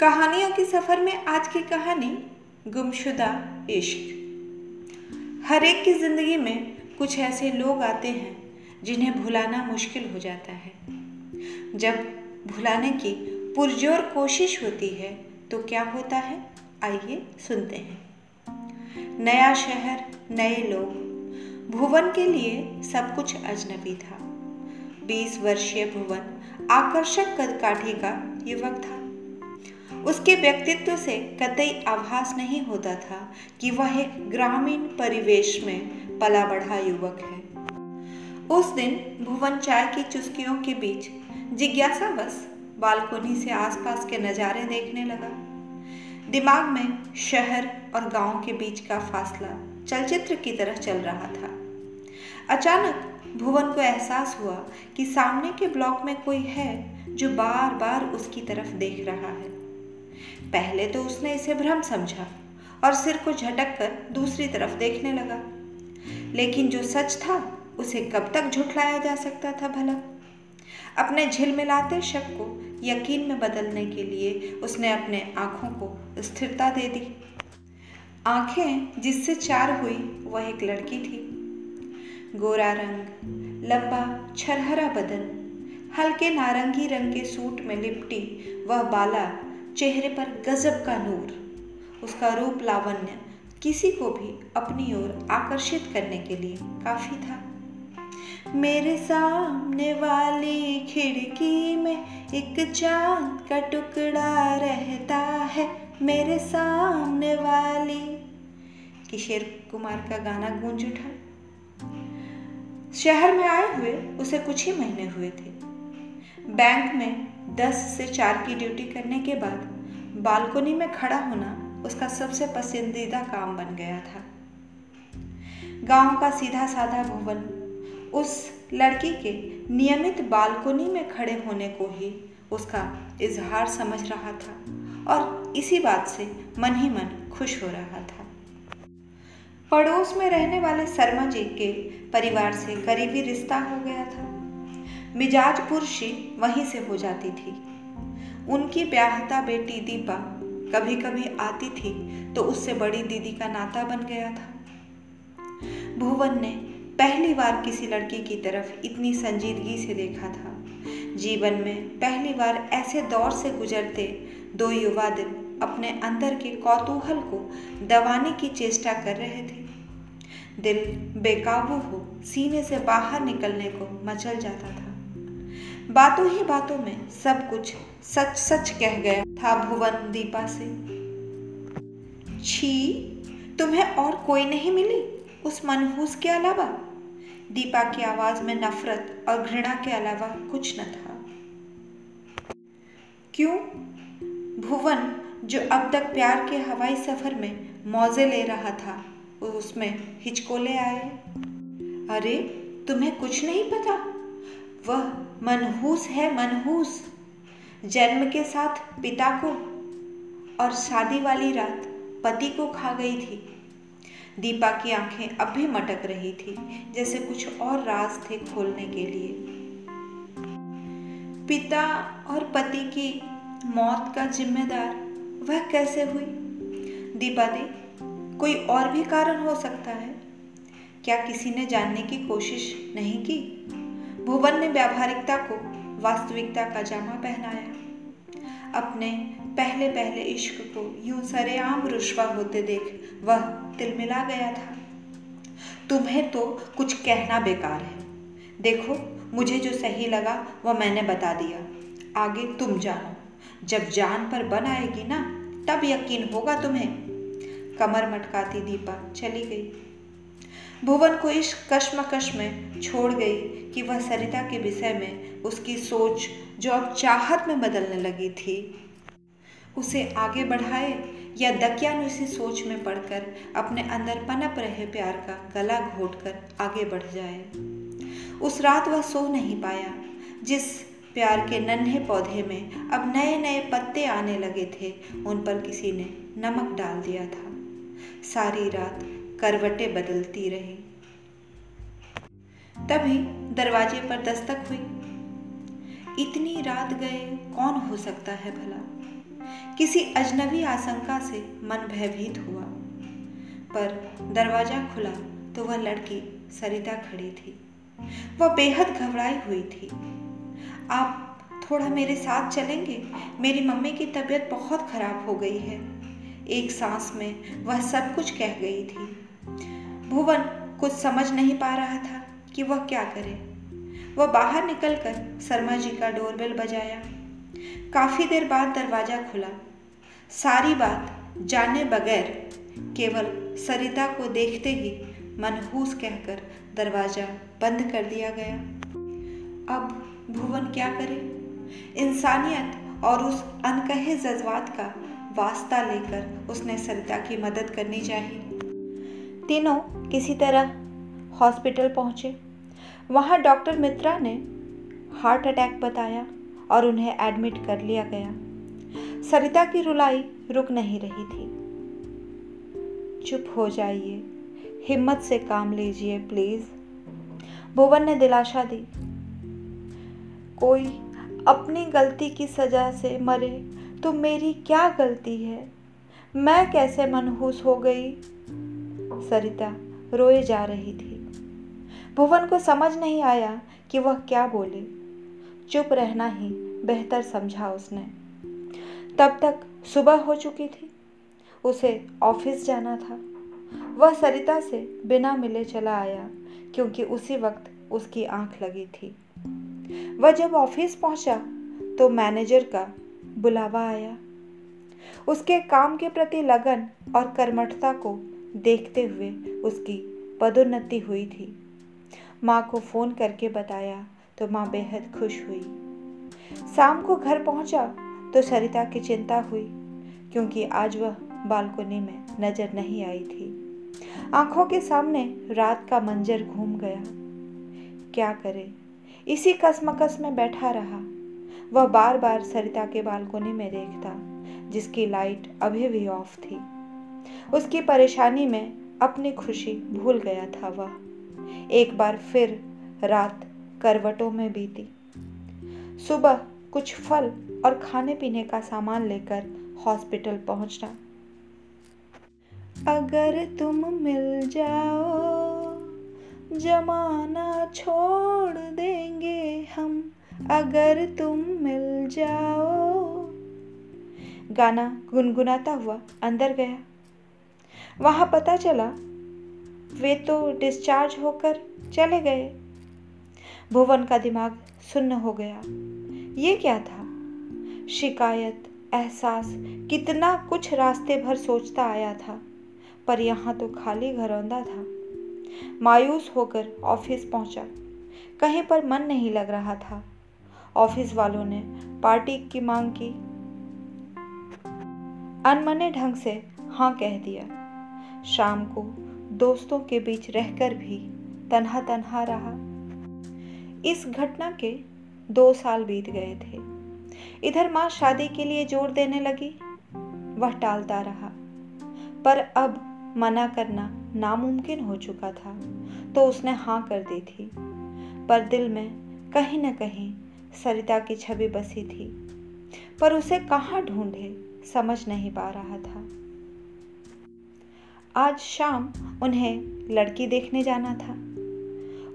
कहानियों के सफ़र में आज की कहानी, गुमशुदा इश्क। हर एक की ज़िंदगी में कुछ ऐसे लोग आते हैं, जिन्हें भुलाना मुश्किल हो जाता है। जब भुलाने की पुरजोर कोशिश होती है तो क्या होता है? आइए सुनते हैं। नया शहर, नए लोग। भुवन के लिए सब कुछ अजनबी था। बीस वर्षीय भुवन आकर्षक कदकाठी का युवक था। उसके व्यक्तित्व से कतई आभास नहीं होता था कि वह एक ग्रामीण परिवेश में पला बढ़ा युवक है। उस दिन भुवन चाय की चुस्कियों के बीच जिज्ञासावश बालकोनी से आसपास के नज़ारे देखने लगा। दिमाग में शहर और गाँव के बीच का फासला चलचित्र की तरह चल रहा था। अचानक भुवन को एहसास हुआ कि सामने के ब्लॉक में कोई है जो बार बार उसकी तरफ़ देख रहा है। पहले तो उसने इसे भ्रम समझा और सिर को झटक कर दूसरी तरफ़ देखने लगा। लेकिन जो सच था, उसे कब तक झुठलाया जा सकता था भला? अपने झिलमिलाते शक को यकीन में बदलने के लिए उसने अपने आँखों को स्थिरता दे दी। आँखें जिससे चार हुई, वह एक लड़की थी। गोरा रंग, लंबा, छरहरा बदन, हल्के नारंगी रंग के सूट में लिपटी, वह बाला चेहरे पर गजब का नूर, उसका रूप लावण्य किसी को भी अपनी ओर आकर्षित करने के लिए काफ़ी था। मेरे सामने वाली खिड़की में एक चाँद का टुकड़ा रहता है, मेरे सामने वाली। किशोर कुमार का गाना गूंज उठा। शहर में आए हुए उसे कुछ ही महीने हुए थे। बैंक में दस से चार की ड्यूटी करने के बाद बालकोनी में खड़ा होना उसका सबसे पसंदीदा काम बन गया था। गाँव का सीधा साधा भवन। उस लड़की के नियमित बालकोनी में खड़े होने को ही उसका इजहार समझ रहा था और इसी बात से मन ही मन खुश हो रहा था। पड़ोस में रहने वाले शर्मा जी के परिवार से करीबी रिश्ता हो गया था। मिजाज पुरुषी वहीं से हो जाती थी। उनकी ब्याहता बेटी दीपा कभी कभी आती थी तो उससे बड़ी दीदी का नाता बन गया था। भुवन ने पहली बार किसी लड़की की तरफ़ इतनी संजीदगी से देखा था। जीवन में पहली बार ऐसे दौर से गुजरते दो युवा दिन अपने अंदर के कौतूहल को दबाने की चेष्टा कर रहे थे। दिल बेकाबू हो सीने से बाहर निकलने को मचल जाता था। बातों ही बातों में सब कुछ सच सच कह गया था भुवन दीपा से। छी, तुम्हें और कोई नहीं मिली उस मनहूस के अलावा? दीपा की आवाज़ में नफरत और घृणा के अलावा कुछ न था। क्यों? भुवन, जो अब तक प्यार के हवाई सफ़र में मौजे ले रहा था, उसमें हिचकोले आए। अरे, तुम्हें कुछ नहीं पता? वह मनहूस है, मनहूस। जन्म के साथ पिता को और शादी वाली रात पति को खा गई थी। दीपा की आँखें अब भी मटक रही थी, जैसे कुछ और राज थे खोलने के लिए। पिता और पति की मौत का जिम्मेदार वह कैसे हुई? दीपा दी कोई और भी कारण हो सकता है? क्या किसी ने जानने की कोशिश नहीं की? भुवन ने व्यावहारिकता को वास्तविकता का जामा पहनाया। अपने पहले पहले इश्क को यूँ सरेआम रुशवा होते देख वह तिलमिला गया था। तुम्हें तो कुछ कहना बेकार है। देखो, मुझे जो सही लगा वह मैंने बता दिया। आगे तुम जानो। जब जान पर बन आएगी ना, तब यकीन होगा तुम्हें। कमर मटकाती दीपा चली गई। भुवन को इस कश्मकश में छोड़ गई कि वह सरिता के विषय में उसकी सोच जो अब चाहत में बदलने लगी थी, उसे आगे बढ़ाए या दकियानुसी सोच में पड़कर अपने अंदर पनप रहे प्यार का गला घोट कर आगे बढ़ जाए। उस रात वह सो नहीं पाया, जिस प्यार के नन्हे पौधे में अब नए नए पत्ते आने लगे थे, उन पर किसी ने नमक डाल दिया था। सारी रात करवटें बदलती रही। तभी दरवाजे पर दस्तक हुई। इतनी रात गए, कौन हो सकता है भला? किसी अजनबी आशंका से मन भयभीत हुआ। पर दरवाज़ा खुला तो वह लड़की सरिता खड़ी थी। वह बेहद घबराई हुई थी। आप थोड़ा मेरे साथ चलेंगे? मेरी मम्मी की तबीयत बहुत खराब हो गई है। एक सांस में वह सब कुछ कह गई थी। भुवन कुछ समझ नहीं पा रहा था कि वह क्या करे। वह बाहर निकलकर शर्मा जी का डोरबेल बजाया। काफ़ी देर बाद दरवाज़ा खुला। सारी बात जाने बगैर केवल सरिता को देखते ही मनहूस कहकर दरवाज़ा बंद कर दिया गया। अब भुवन क्या करे? इंसानियत और उस अनकहे जज्बात का वास्ता लेकर उसने सरिता की मदद करनी चाहिए। तीनों किसी तरह हॉस्पिटल पहुँचे। वहाँ डॉक्टर मित्रा ने हार्ट अटैक बताया और उन्हें एडमिट कर लिया गया। सरिता की रुलाई रुक नहीं रही थी। चुप हो जाइए, हिम्मत से काम लीजिए, प्लीज़। भुवन ने दिलाशा दी। कोई अपनी गलती की सजा से मरे तो मेरी क्या गलती है? मैं कैसे मनहूस हो गई? सरिता रोए जा रही थी। भुवन को समझ नहीं आया कि वह क्या बोले। चुप रहना ही बेहतर समझा उसने। तब तक सुबह हो चुकी थी। उसे ऑफ़िस जाना था। वह सरिता से बिना मिले चला आया, क्योंकि उसी वक्त उसकी आँख लगी थी। वह जब ऑफ़िस पहुँचा तो मैनेजर का बुलावा आया। उसके काम के प्रति लगन और कर्मठता को देखते हुए उसकी पदोन्नति हुई थी। माँ को फ़ोन करके बताया तो माँ बेहद खुश हुई। शाम को घर पहुँचा तो सरिता की चिंता हुई, क्योंकि आज वह बालकोनी में नज़र नहीं आई थी। आँखों के सामने रात का मंजर घूम गया। क्या करे? इसी कसमकस में बैठा रहा। वह बार बार सरिता के बालकोनी में देखता, जिसकी लाइट अभी भी ऑफ़ थी। उसकी परेशानी में अपनी खुशी भूल गया था वह। एक बार फिर रात करवटों में बीती। सुबह कुछ फल और खाने पीने का सामान लेकर हॉस्पिटल पहुँचना। अगर तुम मिल जाओ, जमाना छोड़ देंगे हम। अगर तुम मिल जाओ। गाना गुनगुनाता हुआ अंदर गया। वहाँ पता चला, वे तो डिस्चार्ज होकर चले गए। भुवन का दिमाग सुन्न हो गया। ये क्या था? शिकायत, एहसास, कितना कुछ रास्ते भर सोचता आया था, पर यहाँ तो खाली घरौंदा था। मायूस होकर ऑफ़िस पहुँचा। कहीं पर मन नहीं लग रहा था। ऑफ़िस वालों ने पार्टी की मांग की। अनमने ढंग से हाँ कह दिया। शाम को दोस्तों के बीच रहकर भी तनहा तनहा रहा। इस घटना के दो साल बीत गए थे। इधर माँ शादी के लिए ज़ोर देने लगी, वह टालता रहा। पर अब मना करना नामुमकिन हो चुका था तो उसने हाँ कर दी थी। पर दिल में कहीं न कहीं सरिता की छवि बसी थी, पर उसे कहाँ ढूंढे समझ नहीं पा रहा था। आज शाम उन्हें लड़की देखने जाना था।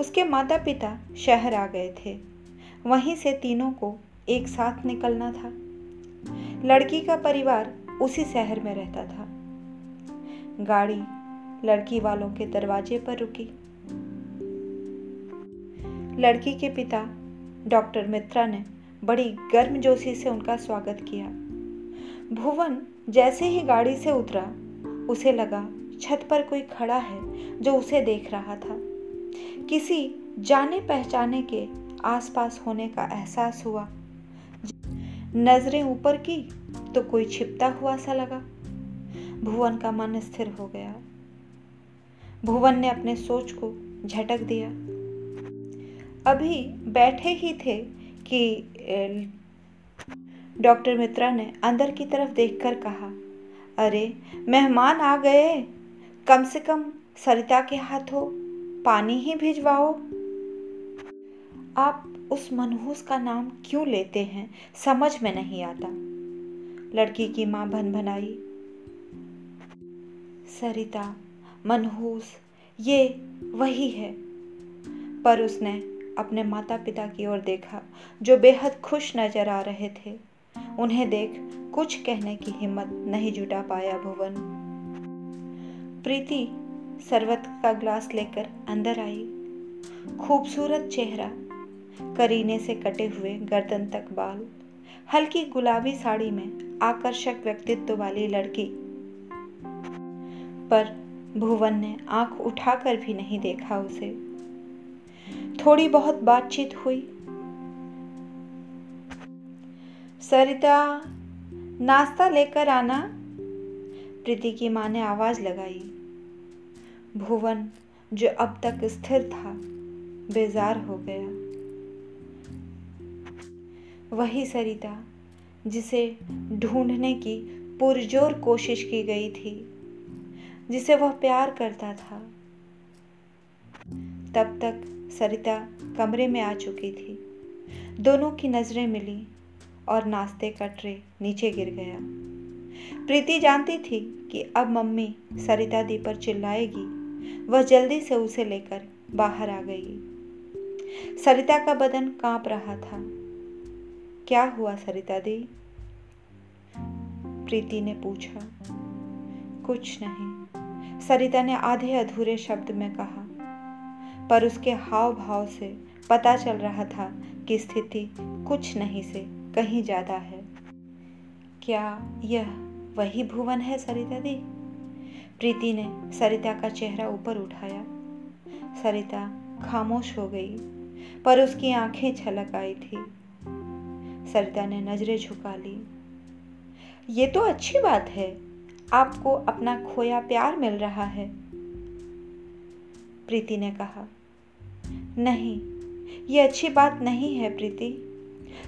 उसके माता पिता शहर आ गए थे। वहीं से तीनों को एक साथ निकलना था। लड़की का परिवार उसी शहर में रहता था। गाड़ी लड़की वालों के दरवाजे पर रुकी। लड़की के पिता डॉक्टर मित्रा ने बड़ी गर्मजोशी से उनका स्वागत किया। भुवन जैसे ही गाड़ी से उतरा, उसे लगा छत पर कोई खड़ा है जो उसे देख रहा था। किसी जाने पहचाने के आसपास होने का एहसास हुआ। नज़रें ऊपर की तो कोई छिपता हुआ सा लगा। भुवन का मन स्थिर हो गया। भुवन ने अपने सोच को झटक दिया। अभी बैठे ही थे कि डॉक्टर मित्रा ने अंदर की तरफ़ देखकर कहा, अरे, मेहमान आ गए! कम से कम सरिता के हाथों पानी ही भिजवाओ। आप उस मनहूस का नाम क्यों लेते हैं, समझ में नहीं आता। लड़की की माँ भन भनाई सरिता, मनहूस, ये वही है। पर उसने अपने माता पिता की ओर देखा, जो बेहद खुश नज़र आ रहे थे। उन्हें देख कुछ कहने की हिम्मत नहीं जुटा पाया भुवन। प्रीति शरबत का ग्लास लेकर अंदर आई। खूबसूरत चेहरा, करीने से कटे हुए गर्दन तक बाल, हल्की गुलाबी साड़ी में आकर्षक व्यक्तित्व वाली लड़की। पर भुवन ने आँख उठाकर भी नहीं देखा उसे। थोड़ी बहुत बातचीत हुई। सरिता, नाश्ता लेकर आना। प्रीति की माँ ने आवाज़ लगाई। भुवन, जो अब तक स्थिर था, बेजार हो गया। वही सरिता, जिसे ढूँढने की पुरजोर कोशिश की गई थी, जिसे वह प्यार करता था। तब तक सरिता कमरे में आ चुकी थी। दोनों की नज़रें मिली और नाश्ते का ट्रे नीचे गिर गया। प्रीति जानती थी कि अब मम्मी सरिता दी पर चिल्लाएगी। वह जल्दी से उसे लेकर बाहर आ गई। सरिता का बदन काँप रहा था। क्या हुआ सरिता दी? प्रीति ने पूछा। कुछ नहीं। सरिता ने आधे अधूरे शब्द में कहा। पर उसके हाव भाव से पता चल रहा था कि स्थिति कुछ नहीं से कहीं ज़्यादा है। क्या यह वही भुवन है सरिता दी। प्रीति ने सरिता का चेहरा ऊपर उठाया। सरिता खामोश हो गई, पर उसकी आँखें छलक आई थी। सरिता ने नज़रें झुका ली। ये तो अच्छी बात है, आपको अपना खोया प्यार मिल रहा है। प्रीति ने कहा, नहीं, ये अच्छी बात नहीं है प्रीति।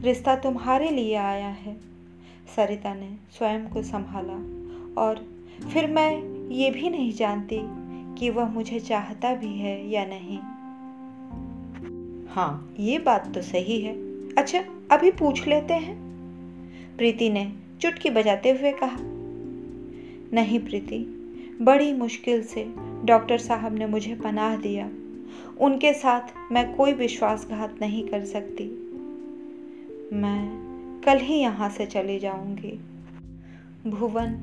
रिश्ता तुम्हारे लिए आया है। सरिता ने स्वयं को संभाला और फिर मैं ये भी नहीं जानती कि वह मुझे चाहता भी है या नहीं। हाँ। ये बात तो सही है। अच्छा अभी पूछ लेते हैं। प्रीति ने चुटकी बजाते हुए कहा। नहीं प्रीति बड़ी मुश्किल से डॉक्टर साहब ने मुझे पनाह दिया। उनके साथ मैं कोई विश्वासघात नहीं कर सकती। मैं कल ही यहाँ से चली जाऊँगी। भुवन,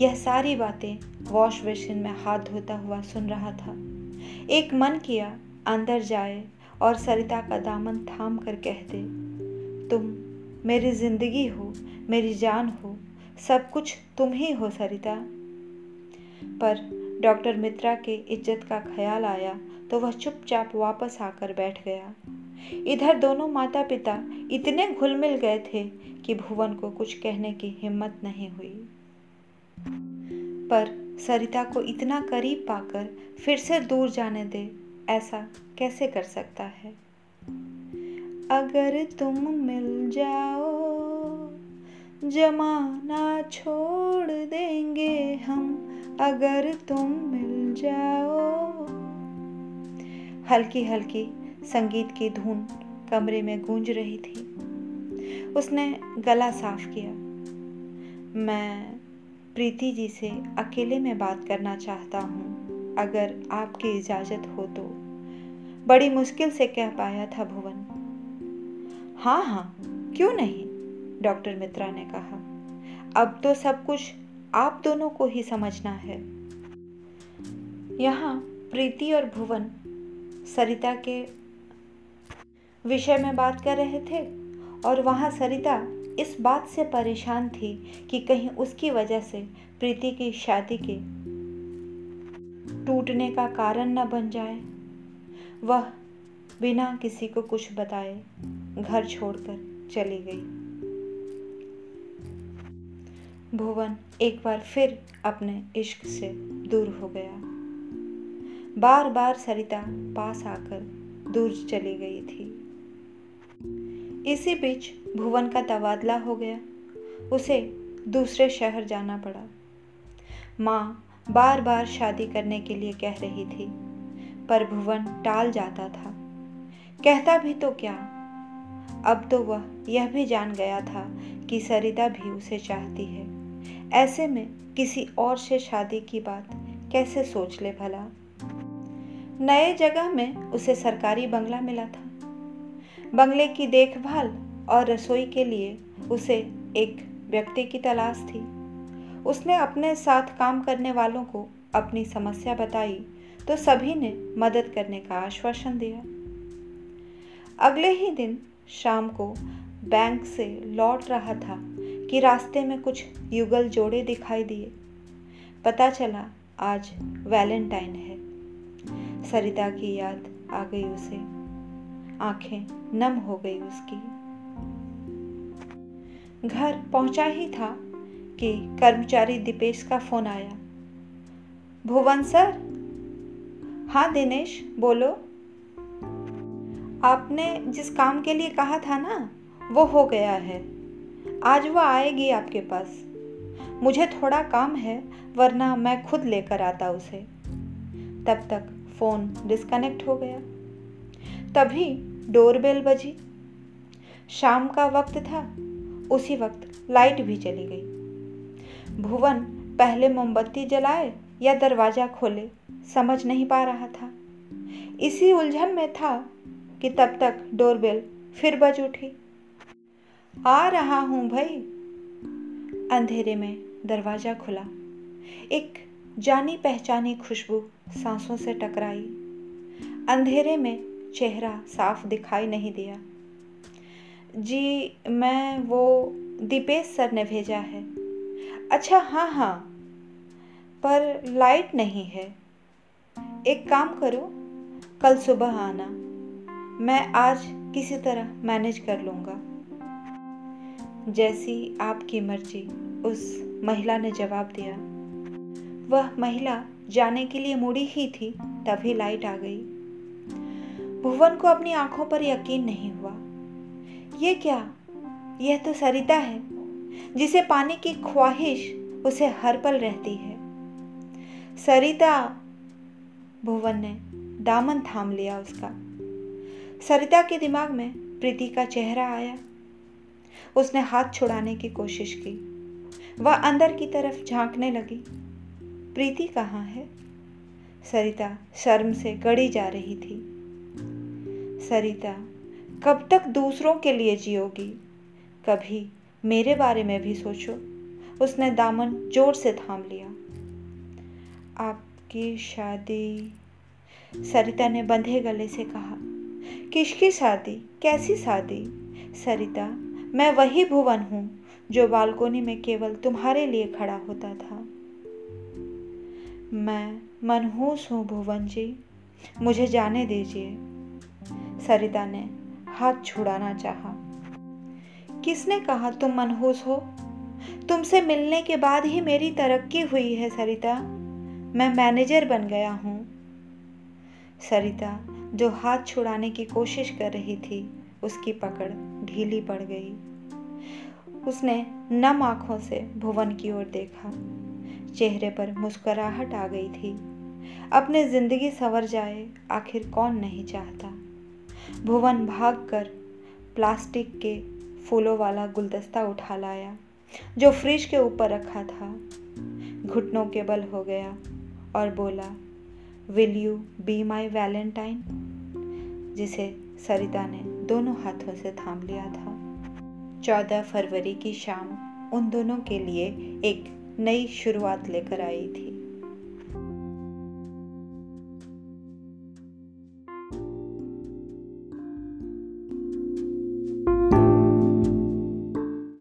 यह सारी बातें वॉश बेसिन में हाथ धोता हुआ सुन रहा था। एक मन किया, अंदर जाए और सरिता का दामन थाम कर कह दे, तुम मेरी ज़िंदगी हो, मेरी जान हो, सब कुछ तुम ही हो सरिता। पर डॉक्टर मित्रा के इज़्ज़त का ख्याल आया तो वह चुपचाप वापस आकर बैठ गया। इधर दोनों माता पिता इतने घुल मिल गए थे कि भुवन को कुछ कहने की हिम्मत नहीं हुई। पर सरिता को इतना करीब पाकर फिर से दूर जाने दे, ऐसा कैसे कर सकता है? अगर तुम मिल जाओ, जमाना छोड़ देंगे हम, अगर तुम मिल जाओ। हल्की हल्की संगीत की धुन कमरे में गूंज रही थी। उसने गला साफ़ किया। मैं प्रीति जी से अकेले में बात करना चाहता हूँ। अगर आपकी इजाज़त हो तो। बड़ी मुश्किल से कह पाया था भुवन। हाँ हाँ क्यों नहीं? डॉक्टर मित्रा ने कहा। अब तो सब कुछ आप दोनों को ही समझना है। यहाँ प्रीति और भुवन सरिता के विषय में बात कर रहे थे और वहाँ सरिता इस बात से परेशान थी कि कहीं उसकी वजह से प्रीति की शादी के टूटने का कारण न बन जाए। वह बिना किसी को कुछ बताए घर छोड़कर चली गई। भुवन एक बार फिर अपने इश्क से दूर हो गया। बार बार सरिता पास आकर दूर चली गई थी। इसी बीच भुवन का तबादला हो गया। उसे दूसरे शहर जाना पड़ा। माँ बार बार शादी करने के लिए कह रही थी, पर भुवन टाल जाता था। कहता भी तो क्या? अब तो वह यह भी जान गया था कि सरिता भी उसे चाहती है। ऐसे में किसी और से शादी की बात कैसे सोच ले भला? नए जगह में उसे सरकारी बंगला मिला था। बंगले की देखभाल और रसोई के लिए उसे एक व्यक्ति की तलाश थी। उसने अपने साथ काम करने वालों को अपनी समस्या बताई तो सभी ने मदद करने का आश्वासन दिया। अगले ही दिन शाम को बैंक से लौट रहा था कि रास्ते में कुछ युगल जोड़े दिखाई दिए। पता चला, आज वैलेंटाइन है। सरिता की याद आ गई उसे। आँखें नम हो गई उसकी। घर पहुँचा ही था कि कर्मचारी दीपेश का फ़ोन आया। भुवन सर? हाँ दिनेश, बोलो। आपने जिस काम के लिए कहा था ना, वो हो गया है। आज वो आएगी आपके पास। मुझे थोड़ा काम है, वरना मैं खुद लेकर आता उसे। तब तक फ़ोन डिस्कनेक्ट हो गया। तभी डोरबेल बजी। शाम का वक्त था, उसी वक्त लाइट भी चली गई। भुवन पहले मोमबत्ती जलाए या दरवाज़ा खोले, समझ नहीं पा रहा था। इसी उलझन में था कि तब तक डोरबेल फिर बज उठी। आ रहा हूँ भाई। अंधेरे में दरवाज़ा खुला। एक जानी पहचानी खुशबू सांसों से टकराई। अंधेरे में चेहरा साफ़ दिखाई नहीं दिया। जी, मैं वो दीपेश सर ने भेजा है। अच्छा हाँ हाँ पर लाइट नहीं है। एक काम करो, कल सुबह आना। मैं आज किसी तरह मैनेज कर लूँगा। जैसी आपकी मर्ज़ी, उस महिला ने जवाब दिया। वह महिला जाने के लिए मुड़ी ही थी, तभी लाइट आ गई। भुवन को अपनी आँखों पर यकीन नहीं हुआ। ये क्या? यह तो सरिता है, जिसे पाने की ख्वाहिश उसे हर पल रहती है। सरिता, भुवन ने दामन थाम लिया उसका। सरिता के दिमाग में प्रीति का चेहरा आया। उसने हाथ छुड़ाने की कोशिश की। वह अंदर की तरफ़ झांकने लगी। प्रीति कहाँ है? सरिता शर्म से गड़ी जा रही थी। सरिता, कब तक दूसरों के लिए जियोगी? कभी मेरे बारे में भी सोचो। उसने दामन ज़ोर से थाम लिया। आपकी शादी? सरिता ने बंधे गले से कहा। किसकी शादी? कैसी शादी? सरिता, मैं वही भुवन हूँ जो बालकोनी में केवल तुम्हारे लिए खड़ा होता था। मैं मनहूस हूँ भुवन जी। मुझे जाने दीजिए। सरिता ने हाथ छुड़ाना चाहा। किसने कहा तुम मनहूस हो? तुमसे मिलने के बाद ही मेरी तरक्की हुई है, सरिता। मैं मैनेजर बन गया हूँ। सरिता, जो हाथ छुड़ाने की कोशिश कर रही थी, उसकी पकड़ ढीली पड़ गई। उसने नम आँखों से भुवन की ओर देखा। चेहरे पर मुस्कुराहट आ गई थी। अपने ज़िंदगी संवर जाए, आखिर कौन नहीं चाहता? भुवन भागकर प्लास्टिक के फूलों वाला गुलदस्ता उठा लाया, जो फ्रिज के ऊपर रखा था। घुटनों के बल हो गया और बोला will you be my valentine जिसे सरिता ने दोनों हाथों से थाम लिया था। चौदह फरवरी की शाम उन दोनों के लिए एक नई शुरुआत लेकर आई थी।